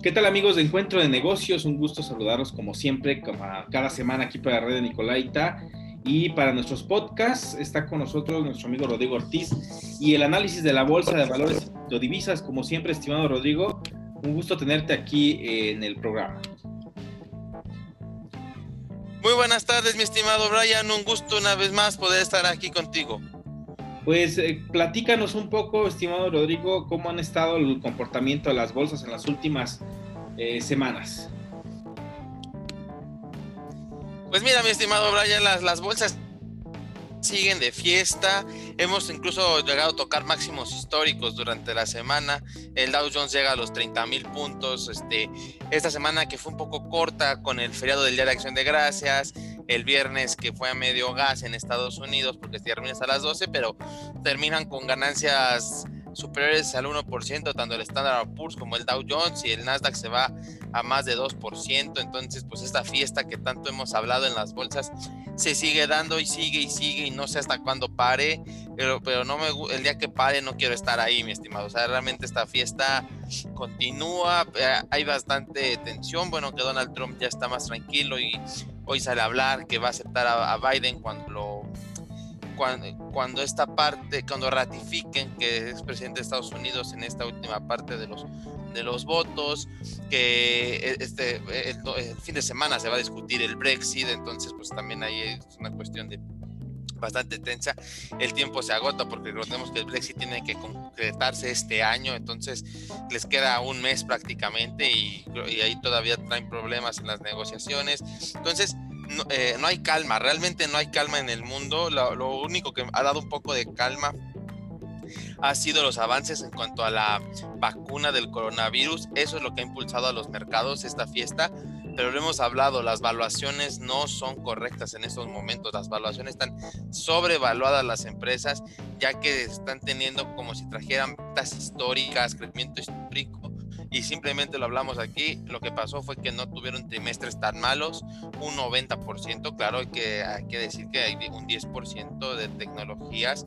¿Qué tal amigos de Encuentro de Negocios? Un gusto saludarlos como siempre, como cada semana aquí para la red de Nicolaita. Y para nuestros podcasts está con nosotros nuestro amigo Rodrigo Ortiz y el análisis de la bolsa de valores de divisas, como siempre, estimado Rodrigo. Un gusto tenerte aquí en el programa. Muy buenas tardes, mi estimado Brian. Un gusto una vez más poder estar aquí contigo. Pues eh, platícanos un poco, estimado Rodrigo, cómo han estado el comportamiento de las bolsas en las últimas eh, semanas. Pues mira, mi estimado Brian, las, las bolsas siguen de fiesta. Hemos incluso llegado a tocar máximos históricos durante la semana. El Dow Jones llega a los 30 mil puntos. Este, esta semana que fue un poco corta con el feriado del Día de Acción de Gracias. El viernes que fue a medio gas en Estados Unidos porque termina hasta las 12, pero terminan con ganancias superiores al 1%, tanto el Standard Poor's como el Dow Jones y el Nasdaq se va a más de 2%, entonces pues esta fiesta que tanto hemos hablado en las bolsas se sigue dando y sigue y sigue y no sé hasta cuándo pare, pero, pero no me el día que pare no quiero estar ahí, mi estimado, o sea, realmente esta fiesta continúa, eh, hay bastante tensión, bueno que Donald Trump ya está más tranquilo y hoy sale a hablar que va a aceptar a, Biden cuando lo cuando, esta parte, cuando ratifiquen que es presidente de Estados Unidos en esta última parte de los, de los votos, que e, este, el, fin de semana se va a discutir el Brexit, entonces pues también ahí es una cuestión de bastante tensa. El tiempo se agota porque recordemos que el Brexit tiene que concretarse este año, entonces les queda un mes prácticamente y, y ahí todavía traen problemas en las negociaciones. Entonces, eh, no, hay calma, realmente no hay calma en el mundo. Lo, único que ha dado un poco de calma ha sido los avances en cuanto a la vacuna del coronavirus. Eso es lo que ha impulsado a los mercados esta fiesta. Pero lo hemos hablado, las valuaciones no son correctas en estos momentos. Las valuaciones están sobrevaluadas las empresas, ya que están teniendo como si trajeran metas históricas, crecimiento histórico y simplemente lo hablamos aquí, lo que pasó fue que no tuvieron trimestres tan malos, un 90%, claro, que, hay que decir que hay un 10% de tecnologías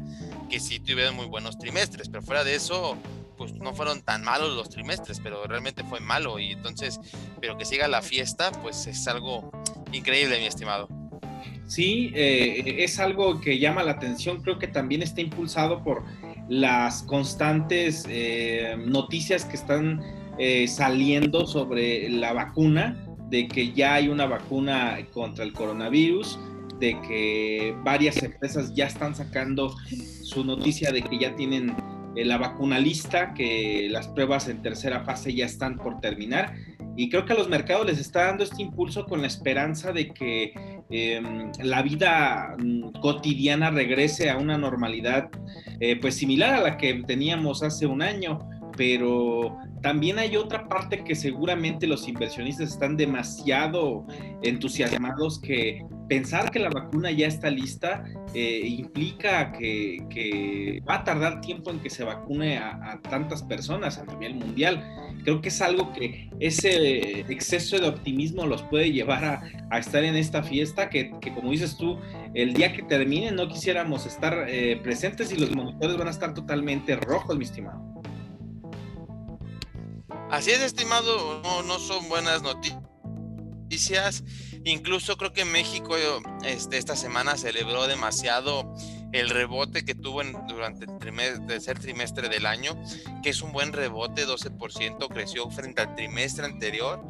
que sí tuvieron muy buenos trimestres, pero fuera de eso, pues no fueron tan malos los trimestres, pero realmente fue malo y entonces, pero que siga la fiesta, pues es algo increíble, mi estimado. Sí, eh, es algo que llama la atención, creo que también está impulsado por las constantes eh, noticias que están eh, saliendo sobre la vacuna, de que ya hay una vacuna contra el coronavirus, de que varias empresas ya están sacando su noticia de que ya tienen la vacuna lista, que las pruebas en tercera fase ya están por terminar. Y creo que a los mercados les está dando este impulso con la esperanza de que em, la vida mm, cotidiana regrese a una normalidad eh, pues similar a la que teníamos hace un año pero también hay otra parte que seguramente los inversionistas están demasiado entusiasmados que pensar que la vacuna ya está lista eh, implica que, va a tardar tiempo en que se vacune a, tantas personas a nivel mundial. Creo que es algo que ese exceso de optimismo los puede llevar a, estar en esta fiesta que, como dices tú, el día que termine no quisiéramos estar eh, presentes y los monitores van a estar totalmente rojos, mi estimado. Así es, estimado, no, son buenas noticias. Incluso creo que México este, esta semana celebró demasiado el rebote que tuvo durante el tercer trimestre del año, que es un buen rebote, 12% creció frente al trimestre anterior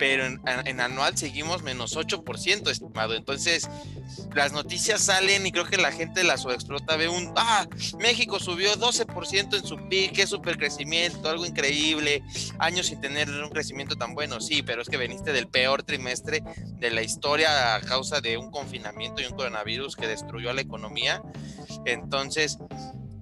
pero en, anual seguimos menos 8%, estimado. Entonces, las noticias salen y creo que la gente las explota, ve un, ah, México subió 12% en su PIB, qué super crecimiento, algo increíble, años sin tener un crecimiento tan bueno, sí, pero es que veniste del peor trimestre de la historia a causa de un confinamiento y un coronavirus que destruyó a la economía. Entonces,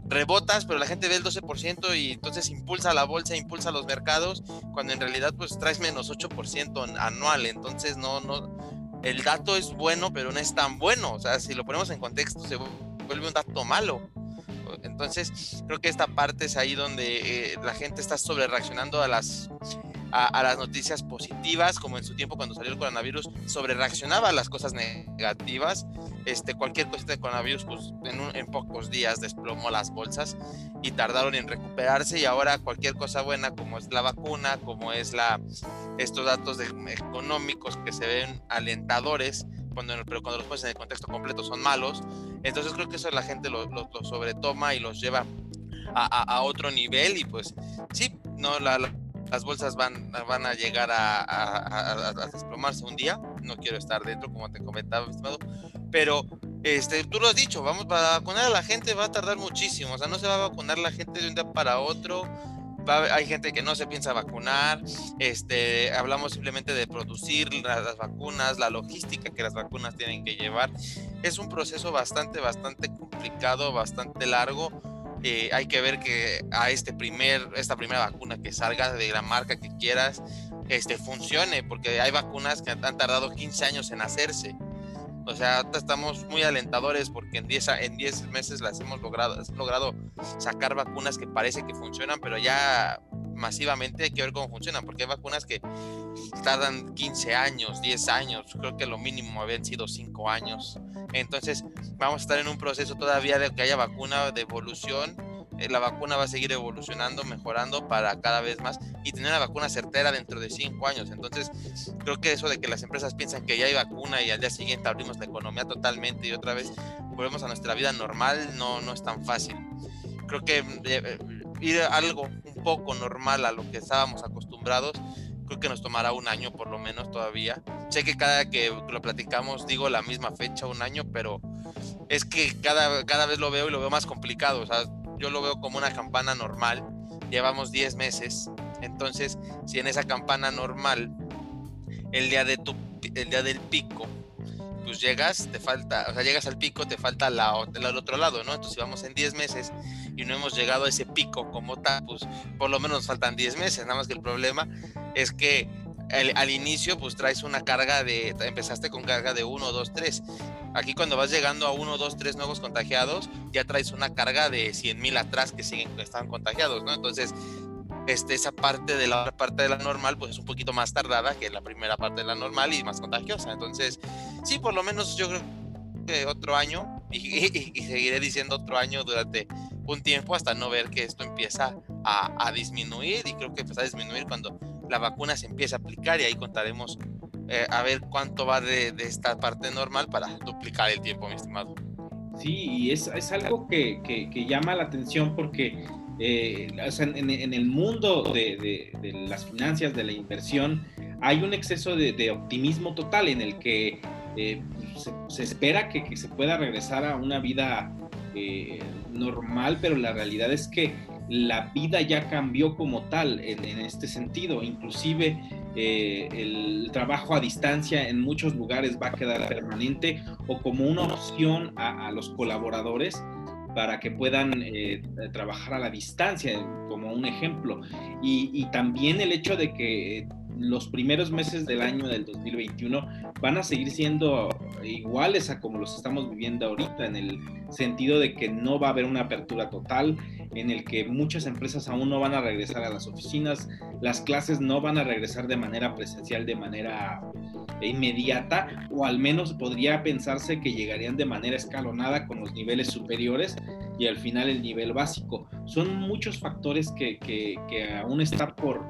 rebotas, pero la gente ve el 12% y entonces impulsa la bolsa, impulsa los mercados, cuando en realidad pues traes menos 8% anual, entonces no, no, el dato es bueno, pero no es tan bueno, o sea, si lo ponemos en contexto se vuelve un dato malo. Entonces, creo que esta parte es ahí donde eh, la gente está sobre reaccionando a las a, las noticias positivas, como en su tiempo cuando salió el coronavirus, sobre reaccionaba a las cosas negativas. este, cualquier cosita de coronavirus, pues en, en pocos días desplomó las bolsas y tardaron en recuperarse y ahora cualquier cosa buena como es la vacuna, como es la, estos datos económicos que se ven alentadores, cuando, pero cuando los pones en el contexto completo son malos, entonces creo que eso la gente lo, lo, sobretoma y los lleva a, a, otro nivel y pues sí, no, la, las bolsas van, van a llegar a, a, desplomarse un día, no quiero estar dentro como te comentaba, estimado, pero este, tú lo has dicho, vamos para vacunar a la gente va a tardar muchísimo, o sea, no se va a vacunar la gente de un día para otro. hay gente que no se piensa vacunar, este, hablamos simplemente de producir las, vacunas, la logística que las vacunas tienen que llevar. Es un proceso bastante, bastante complicado, bastante largo. Eh, hay que ver que a este primer, esta primera vacuna que salga de la marca que quieras, este, funcione, porque hay vacunas que han tardado 15 años en hacerse. O sea, estamos muy alentadores porque en 10 en diez meses las hemos logrado, hemos logrado sacar vacunas que parece que funcionan, pero ya masivamente hay que ver cómo funcionan, porque hay vacunas que tardan 15 años, 10 años, creo que lo mínimo habían sido 5 años. Entonces, vamos a estar en un proceso todavía de que haya vacuna de evolución eh, la vacuna va a seguir evolucionando, mejorando para cada vez más y tener una vacuna certera dentro de cinco años. Entonces, creo que eso de que las empresas piensan que ya hay vacuna y al día siguiente abrimos la economía totalmente y otra vez volvemos a nuestra vida normal, no, no es tan fácil. Creo que eh, eh, ir a algo un poco normal a lo que estábamos acostumbrados, creo que nos tomará un año por lo menos todavía. Sé que cada que lo platicamos digo la misma fecha, un año, pero es que cada, cada vez lo veo y lo veo más complicado. O sea, yo lo veo como una campana normal. Llevamos 10 meses. Entonces, si en esa campana normal, el día, de tu, el día del pico, pues llegas, te falta, o sea, llegas al pico, te falta la, el otro lado, ¿no? Entonces, si vamos en 10 meses y no hemos llegado a ese pico como tal, pues por lo menos nos faltan 10 meses. Nada más que el problema es que al inicio pues traes una carga de, empezaste con carga de 1, 2, 3. Aquí cuando vas llegando a 1, 2, 3 nuevos contagiados, ya traes una carga de 100 mil atrás que siguen, que están contagiados, ¿no? Entonces, este, esa parte de la parte de la normal pues es un poquito más tardada que la primera parte de la normal y más contagiosa. Entonces, sí, por lo menos yo creo que otro año, y, y seguiré diciendo otro año durante un tiempo hasta no ver que esto empieza a, a disminuir y creo que empieza a disminuir cuando la vacuna se empieza a aplicar y ahí contaremos eh, a ver cuánto va de, esta parte normal para duplicar el tiempo, mi estimado. Sí, y es, es algo que, que, llama la atención porque eh, en, el mundo de, las finanzas, de la inversión, hay un exceso de, optimismo total en el que eh, se, espera que, se pueda regresar a una vida normal, pero la realidad es que la vida ya cambió como tal en, este sentido. Inclusive eh, el trabajo a distancia en muchos lugares va a quedar permanente o como una opción a, los colaboradores para que puedan eh, trabajar a la distancia, como un ejemplo. y, también el hecho de que los primeros meses del año del 2021 van a seguir siendo iguales a como los estamos viviendo ahorita, en el sentido de que no va a haber una apertura total, en el que muchas empresas aún no van a regresar a las oficinas, las clases no van a regresar de manera presencial, de manera inmediata, o al menos podría pensarse que llegarían de manera escalonada con los niveles superiores y al final el nivel básico. Son muchos factores que, que, aún está por,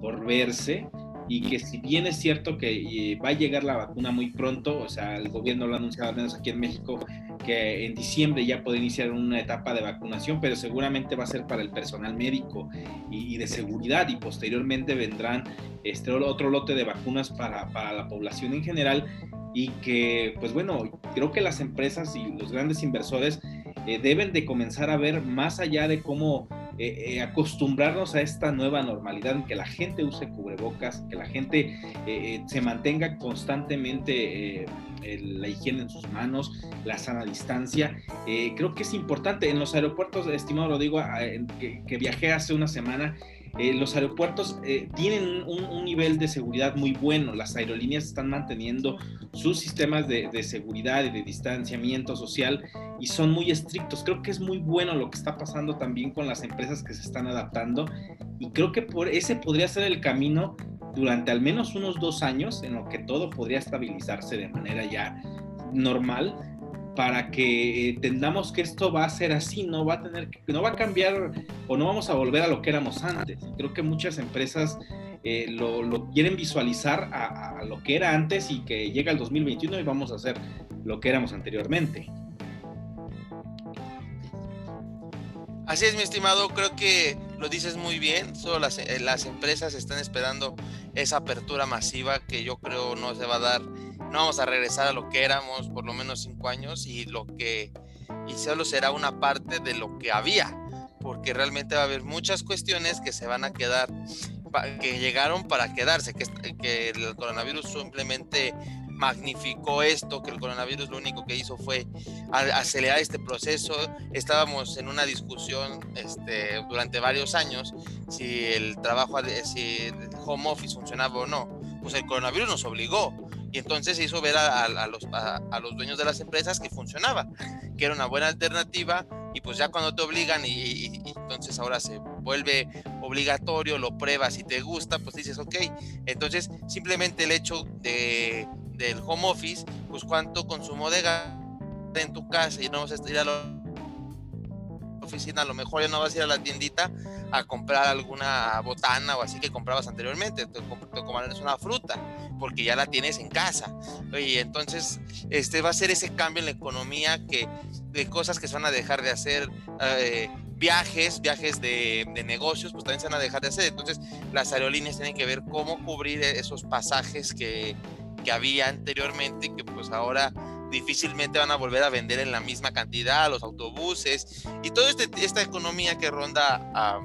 por verse y que si bien es cierto que eh, va a llegar la vacuna muy pronto, o sea, el gobierno lo ha anunciado al menos aquí en México que en diciembre ya puede iniciar una etapa de vacunación, pero seguramente va a ser para el personal médico y, de seguridad y posteriormente vendrán este otro lote de vacunas para, para la población en general y que, pues bueno, creo que las empresas y los grandes inversores eh, deben de comenzar a ver más allá de cómo eh, eh, acostumbrarnos a esta nueva normalidad, que la gente use cubrebocas, que la gente eh, se mantenga constantemente la higiene en sus manos, la sana distancia. creo que es importante. En los aeropuertos, estimado Rodrigo, que, que viajé hace una semana, eh, los aeropuertos eh, tienen un, nivel de seguridad muy bueno, las aerolíneas están manteniendo sus sistemas de, seguridad y de distanciamiento social y son muy estrictos. Creo que es muy bueno lo que está pasando también con las empresas que se están adaptando y creo que por ese podría ser el camino durante al menos unos dos años en lo que todo podría estabilizarse de manera ya normal para que entendamos que esto va a ser así, no va a tener que, no va a cambiar o no vamos a volver a lo que éramos antes. Creo que muchas empresas eh, lo, quieren visualizar a, lo que era antes y que llega el 2021 y vamos a hacer lo que éramos anteriormente. Así es, mi estimado, creo que lo dices muy bien, solo las, eh, las empresas están esperando esa apertura masiva que yo creo no se va a dar no vamos a regresar a lo que éramos por lo menos cinco años y lo que y solo será una parte de lo que había porque realmente va a haber muchas cuestiones que se van a quedar que llegaron para quedarse que, el coronavirus simplemente magnificó esto, que el coronavirus lo único que hizo fue acelerar este proceso. Estábamos en una discusión este, durante varios años si el trabajo, si el home office funcionaba o no. Pues el coronavirus nos obligó y entonces hizo ver a, los, a, los, dueños de las empresas que funcionaba, que era una buena alternativa y pues ya cuando te obligan y, entonces ahora se vuelve obligatorio, lo pruebas y te gusta, pues dices, ok, entonces simplemente el hecho de, del home office, pues cuánto consumo de gas en tu casa y no vas a ir a la oficina, a lo mejor ya no vas a ir a la tiendita a comprar alguna botana o así que comprabas anteriormente, te, te una fruta porque ya la tienes en casa. Y entonces este va a ser ese cambio en la economía que de cosas que se van a dejar de hacer. Eh, viajes, viajes de, negocios, pues también se van a dejar de hacer. Entonces, las aerolíneas tienen que ver cómo cubrir esos pasajes que, que había anteriormente, que pues ahora difícilmente van a volver a vender en la misma cantidad, los autobuses y toda este, esta economía que ronda a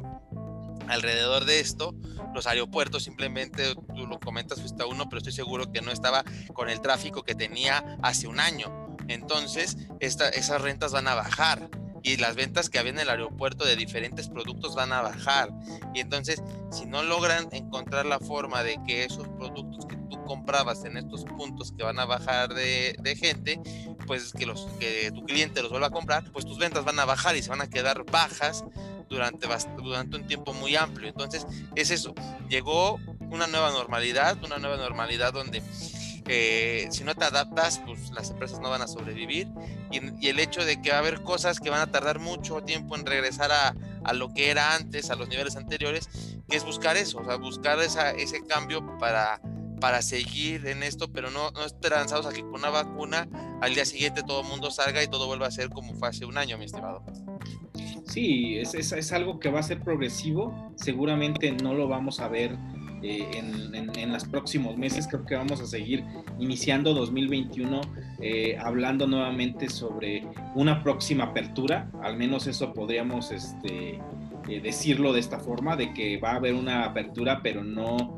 alrededor de esto, los aeropuertos simplemente, tú lo comentas, fuiste a uno, pero estoy seguro que no estaba con el tráfico que tenía hace un año. Entonces, esta, esas rentas van a bajar y las ventas que había en el aeropuerto de diferentes productos van a bajar. Y entonces, si no logran encontrar la forma de que esos productos que tú comprabas en estos puntos que van a bajar de, gente, pues que, los, que tu cliente los vuelva a comprar, pues tus ventas van a bajar y se van a quedar bajas durante, durante un tiempo muy amplio. Entonces, es eso. Llegó una nueva normalidad, una nueva normalidad donde eh, si no te adaptas, pues las empresas no van a sobrevivir. Y, el hecho de que va a haber cosas que van a tardar mucho tiempo en regresar a, a, lo que era antes, a los niveles anteriores, que es buscar eso, o sea, buscar esa, ese cambio para, para seguir en esto, pero no, no esperanzados a que con una vacuna al día siguiente todo el mundo salga y todo vuelva a ser como fue hace un año, mi estimado. Sí, es, es, algo que va a ser progresivo. Seguramente no lo vamos a ver eh, en, en, los próximos meses. Creo que vamos a seguir iniciando 2021 eh, hablando nuevamente sobre una próxima apertura. Al menos eso podríamos este, eh, decirlo de esta forma, de que va a haber una apertura, pero no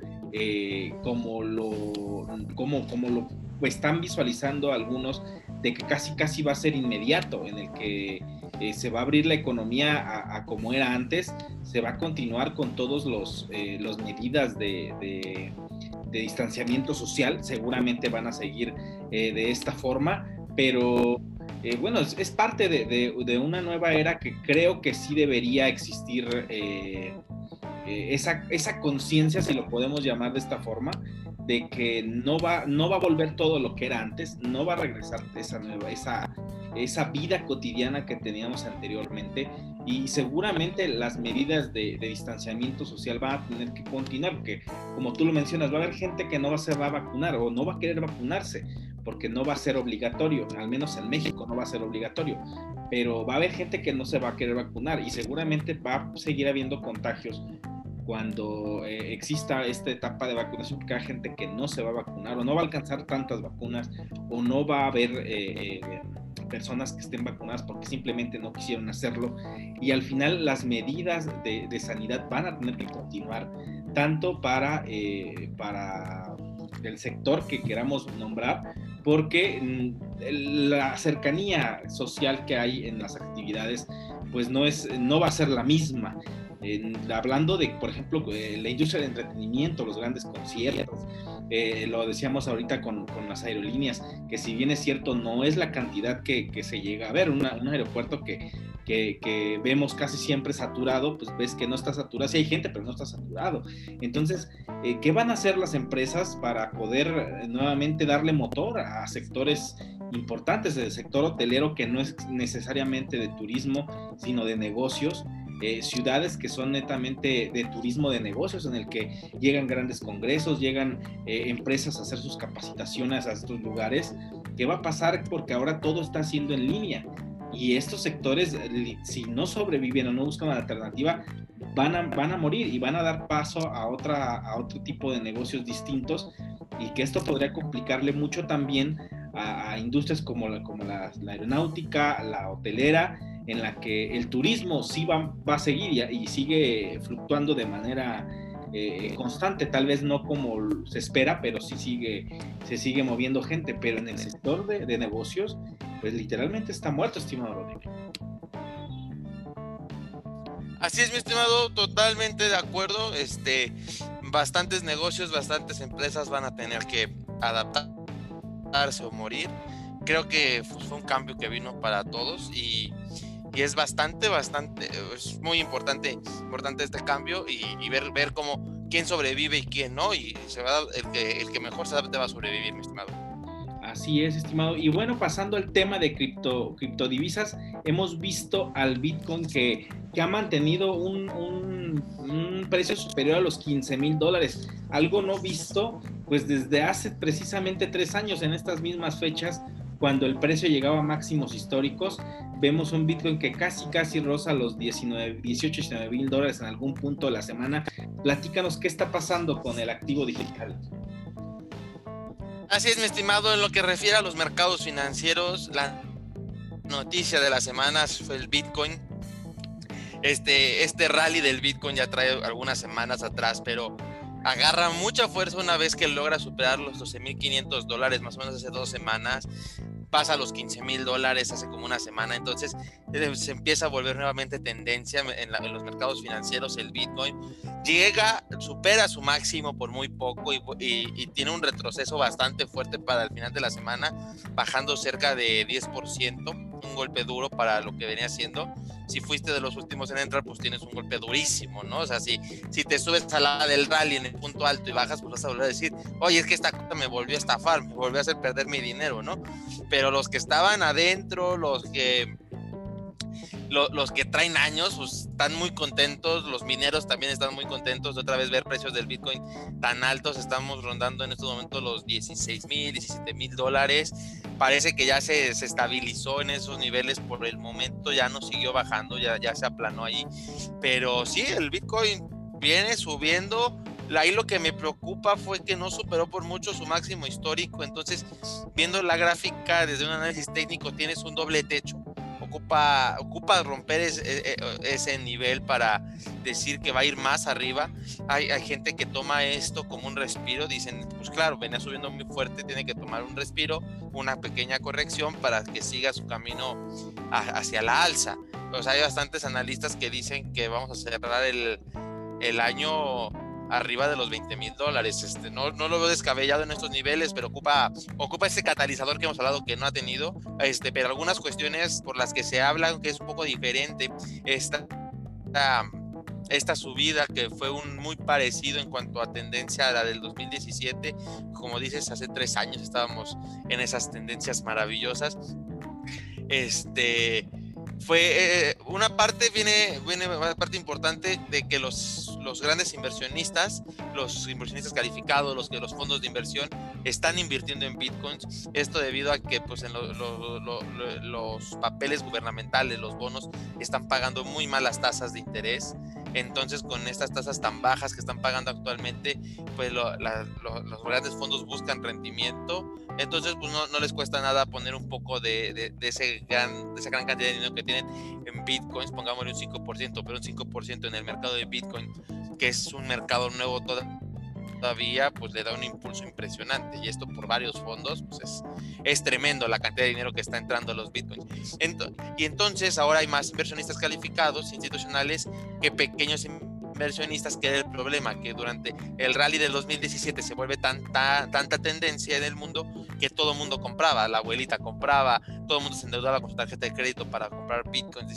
como lo como, como lo están visualizando algunos de que casi casi va a ser inmediato en el que eh, se va a abrir la economía a, como era antes, se va a continuar con todos los eh, medidas de, distanciamiento social, seguramente van a seguir eh, de esta forma, pero bueno, es, parte de, una nueva era que creo que sí debería existir esa, esa conciencia, si lo podemos llamar de esta forma, de que no va, no va a volver todo lo que era antes, no va a regresar esa nueva, esa, esa vida cotidiana que teníamos anteriormente y seguramente las medidas de, distanciamiento social van a tener que continuar, porque como tú lo mencionas, va a haber gente que no se va a vacunar o no va a querer vacunarse porque no va a ser obligatorio, al menos en México no va a ser obligatorio, pero va a haber gente que no se va a querer vacunar y seguramente va a seguir habiendo contagios cuando eh, exista esta etapa de vacunación, porque hay gente que no se va a vacunar o no va a alcanzar tantas vacunas o no va a haber eh, eh, personas que estén vacunadas porque simplemente no quisieron hacerlo. Y al final las medidas de, sanidad van a tener que continuar, tanto para, para el sector que queramos nombrar, porque mm, la cercanía social que hay en las actividades pues no, es, no va a ser la misma hablando de, por ejemplo, eh, la industria del entretenimiento, los grandes conciertos, eh, lo decíamos ahorita con, las aerolíneas, que si bien es cierto, no es la cantidad que, se llega a ver, un aeropuerto que, que, vemos casi siempre saturado, pues ves que no está saturado, sí hay gente, pero no está saturado. Entonces, eh, ¿qué van a hacer las empresas para poder nuevamente darle motor a sectores importantes del sector hotelero que no es necesariamente de turismo, sino de negocios. Eh, ciudades que son netamente de turismo de negocios, en el que llegan grandes congresos, llegan eh, empresas a hacer sus capacitaciones a estos lugares. ¿Qué va a pasar? Porque ahora todo está siendo en línea. Y estos sectores, si no sobreviven o no buscan una alternativa, van a, van a morir y van a dar paso a, otra, a otro tipo de negocios distintos y que esto podría complicarle mucho también a, industrias como, la, como la, aeronáutica, la hotelera, en la que el turismo sí va, va a seguir y, sigue fluctuando de manera eh, constante, tal vez no como se espera, pero sí sigue, se sigue moviendo gente, pero en el sector de, de negocios, pues literalmente está muerto, estimado Rodrigo. Así es, mi estimado, totalmente de acuerdo. Este, bastantes negocios, bastantes empresas van a tener que adaptarse o morir. Creo que pues, fue un cambio que vino para todos y, es bastante, bastante, es muy importante, importante este cambio y, ver, ver cómo quién sobrevive y quién no. Y se va el que, el que mejor se adapte va a sobrevivir, mi estimado. Así es, estimado. Y bueno, pasando al tema de cripto, criptodivisas, hemos visto al Bitcoin que, que ha mantenido un, un, precio superior a los 15 mil dólares. Algo no visto, pues desde hace precisamente tres años, en estas mismas fechas, cuando el precio llegaba a máximos históricos, vemos un Bitcoin que casi, casi roza los 19, 18, 19 mil dólares en algún punto de la semana. Platícanos qué está pasando con el activo digital. Así es, mi estimado, en lo que refiere a los mercados financieros, la noticia de las semanas fue el Bitcoin. Este, este rally del Bitcoin ya trae algunas semanas atrás, pero agarra mucha fuerza una vez que logra superar los 12.500 dólares, más o menos hace dos semanas pasa los 15 mil dólares hace como una semana, entonces eh, se empieza a volver nuevamente tendencia en, los mercados financieros, el Bitcoin llega, supera su máximo por muy poco y, tiene un retroceso bastante fuerte para el final de la semana, bajando cerca de 10%, un golpe duro para lo que venía haciendo. Si fuiste de los últimos en entrar, pues tienes un golpe durísimo, ¿no? O sea, si, si te subes a la del rally en el punto alto y bajas, pues vas a volver a decir, oye, es que esta cosa me volvió a estafar, me volvió a hacer perder mi dinero, ¿no? pero los que estaban adentro, los que los que traen años, pues están muy contentos, los mineros también están muy contentos de otra vez ver precios del Bitcoin tan altos, estamos rondando en estos momentos los 16 mil, 17 mil dólares, parece que ya se, estabilizó en esos niveles por el momento, ya no siguió bajando, ya, ya se aplanó ahí, pero sí, el Bitcoin viene subiendo, Ahí lo que me preocupa fue que no superó por mucho su máximo histórico. Entonces, viendo la gráfica desde un análisis técnico, tienes un doble techo. Ocupa, ocupa romper ese, e, e, ese nivel para decir que va a ir más arriba. Hay, hay, gente que toma esto como un respiro. Dicen, pues claro, venía subiendo muy fuerte, tiene que tomar un respiro, una pequeña corrección para que siga su camino hacia la alza. Pues hay bastantes analistas que dicen que vamos a cerrar el, el año arriba de los 20 mil dólares. Este, no, no lo veo descabellado en estos niveles, pero ocupa, ocupa ese catalizador que hemos hablado que no ha tenido. Este, pero algunas cuestiones por las que se habla, que es un poco diferente, esta, esta subida que fue un muy parecido en cuanto a tendencia a la del 2017. Como dices, hace tres años estábamos en esas tendencias maravillosas. Este fue eh, una parte viene, viene una parte importante de que los, los grandes inversionistas, los inversionistas calificados, los que los fondos de inversión están invirtiendo en bitcoins. Esto debido a que pues en los papeles gubernamentales, los bonos están pagando muy malas tasas de interés. Entonces, con estas tasas tan bajas que están pagando actualmente, pues los grandes fondos buscan rendimiento. Entonces, pues no, les cuesta nada poner un poco de, de, ese gran, de esa gran cantidad de dinero que tienen en bitcoins, pongámosle un 5%, pero un 5% en el mercado de bitcoin, que es un mercado nuevo todavía, pues le da un impulso impresionante. Y esto por varios fondos, pues es, es tremendo la cantidad de dinero que está entrando a los bitcoins. y entonces ahora hay más inversionistas calificados, institucionales, que pequeños inversionistas, que era el problema, que durante el rally del 2017 se vuelve tanta, tanta tendencia en el mundo que todo el mundo compraba, la abuelita compraba, todo el mundo se endeudaba con su tarjeta de crédito para comprar bitcoins,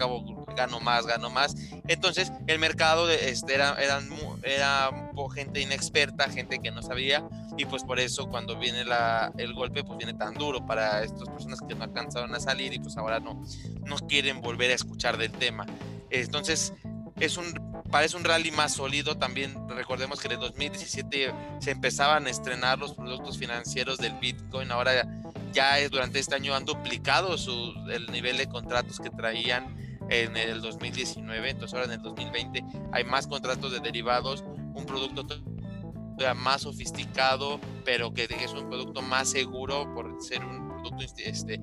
acabo, gano más, gano más, Entonces, el mercado este, era, eran, era gente inexperta, gente que no sabía, y pues por eso cuando viene la, el golpe, pues viene tan duro para estas personas que no alcanzaron a salir y pues ahora no, no quieren volver a escuchar del tema. Entonces, es un, parece un rally más sólido. También recordemos que en el 2017 se empezaban a estrenar los productos financieros del Bitcoin. Ahora ya durante este año han duplicado su, el nivel de contratos que traían en el 2019. Entonces ahora en el 2020 hay más contratos de derivados, un producto más sofisticado, pero que es un producto más seguro por ser un producto este,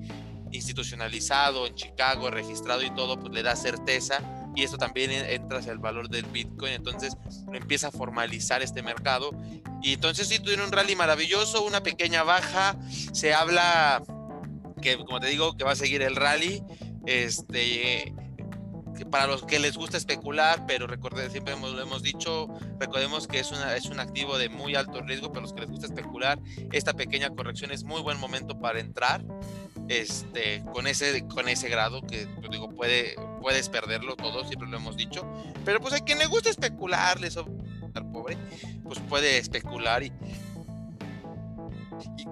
institucionalizado en Chicago, registrado y todo, pues le da certeza y esto también entra hacia el valor del Bitcoin, entonces empieza a formalizar este mercado y entonces sí tuvieron un rally maravilloso, una pequeña baja, se habla que como te digo que va a seguir el rally, este para los que les gusta especular, pero recordemos, siempre lo hemos dicho, recordemos que es, una, es un activo de muy alto riesgo, para los que les gusta especular, esta pequeña corrección es muy buen momento para entrar este, con, ese, con ese grado que pues, digo, puede, puedes perderlo todo, siempre lo hemos dicho. Pero pues a quien le gusta especular, le pobre, pues puede especular y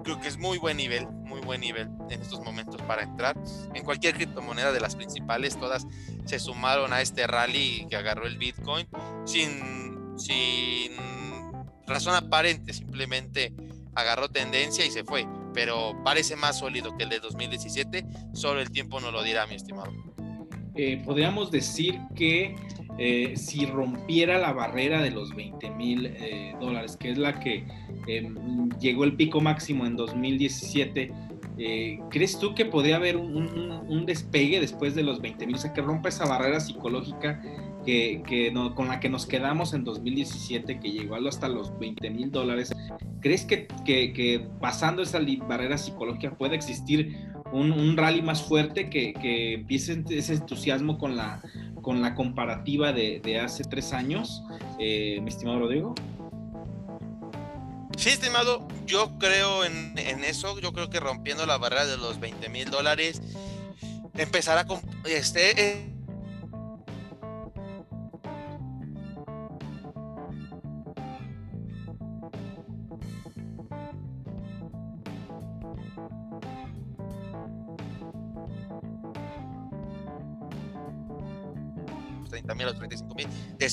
creo que es muy buen nivel, muy buen nivel en estos momentos para entrar. En cualquier criptomoneda de las principales, todas se sumaron a este rally que agarró el Bitcoin sin, sin razón aparente, simplemente agarró tendencia y se fue pero parece más sólido que el de 2017. Solo el tiempo no lo dirá, mi estimado. Eh, podríamos decir que eh, si rompiera la barrera de los 20 mil eh, dólares, que es la que em, llegó el pico máximo en 2017, ¿crees tú que podría haber un, despegue después de los 20 mil? O sea, que rompa esa barrera psicológica que, con la que nos quedamos en 2017, que llegó hasta los 20 mil dólares, ¿crees que, que, pasando esa barrera psicológica puede existir un, rally más fuerte que, que, empiece ese entusiasmo con la, con la comparativa de, hace tres años, eh, mi estimado Rodrigo? Sí, estimado, yo creo en, en, eso, yo creo que rompiendo la barrera de los 20 mil dólares, empezará con este,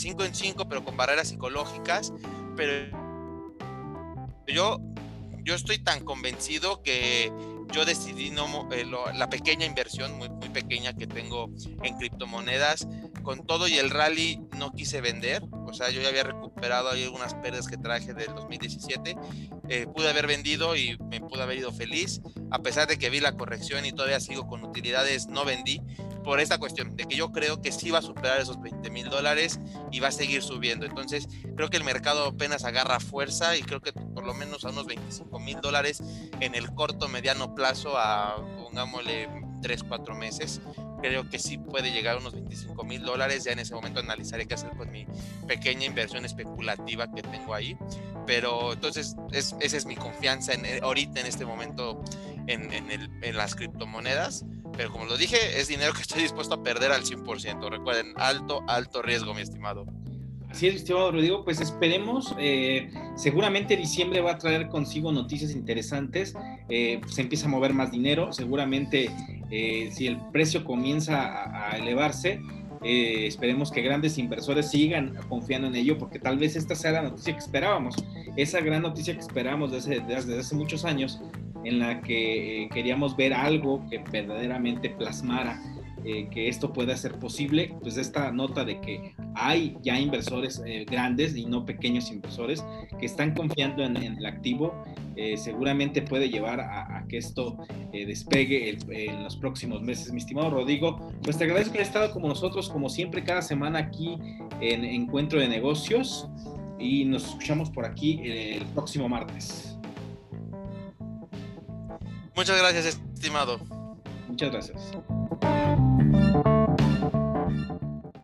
5 en 5, pero con barreras psicológicas. Pero yo, yo estoy tan convencido que yo decidí no, eh, la pequeña inversión, muy, muy pequeña que tengo en criptomonedas, con todo y el rally no quise vender, o sea, yo ya había recuperado ahí algunas pérdidas que traje del 2017, eh, pude haber vendido y me pude haber ido feliz, a pesar de que vi la corrección y todavía sigo con utilidades, no vendí, por esta cuestión de que yo creo que sí va a superar esos 20 mil dólares y va a seguir subiendo. Entonces, creo que el mercado apenas agarra fuerza y creo que por lo menos a unos 25 mil dólares en el corto, mediano plazo, a pongámosle 3, 4 meses. Creo que sí puede llegar a unos 25 mil dólares. Ya en ese momento analizaré qué hacer con mi pequeña inversión especulativa que tengo ahí. Pero entonces, esa es mi confianza en, ahorita en este momento en, en las criptomonedas pero como lo dije, es dinero que estoy dispuesto a perder al 100%. Recuerden, alto, alto riesgo, mi estimado. Así es, estimado Rodrigo, pues esperemos. Eh, seguramente diciembre va a traer consigo noticias interesantes. Eh, se empieza a mover más dinero. Seguramente, eh, si el precio comienza a, elevarse, esperemos que grandes inversores sigan confiando en ello, porque tal vez esta sea la noticia que esperábamos. Esa gran noticia que esperábamos desde, desde hace muchos años, en la que eh, queríamos ver algo que verdaderamente plasmara eh, que esto pueda ser posible, pues esta nota de que hay ya inversores eh, grandes y no pequeños inversores que están confiando en, el activo, seguramente puede llevar a, que esto despegue en los próximos meses. Mi estimado Rodrigo, pues te agradezco que hayas estado como nosotros, como siempre, cada semana aquí en Encuentro de Negocios y nos escuchamos por aquí el próximo martes. Muchas gracias, estimado. Muchas gracias.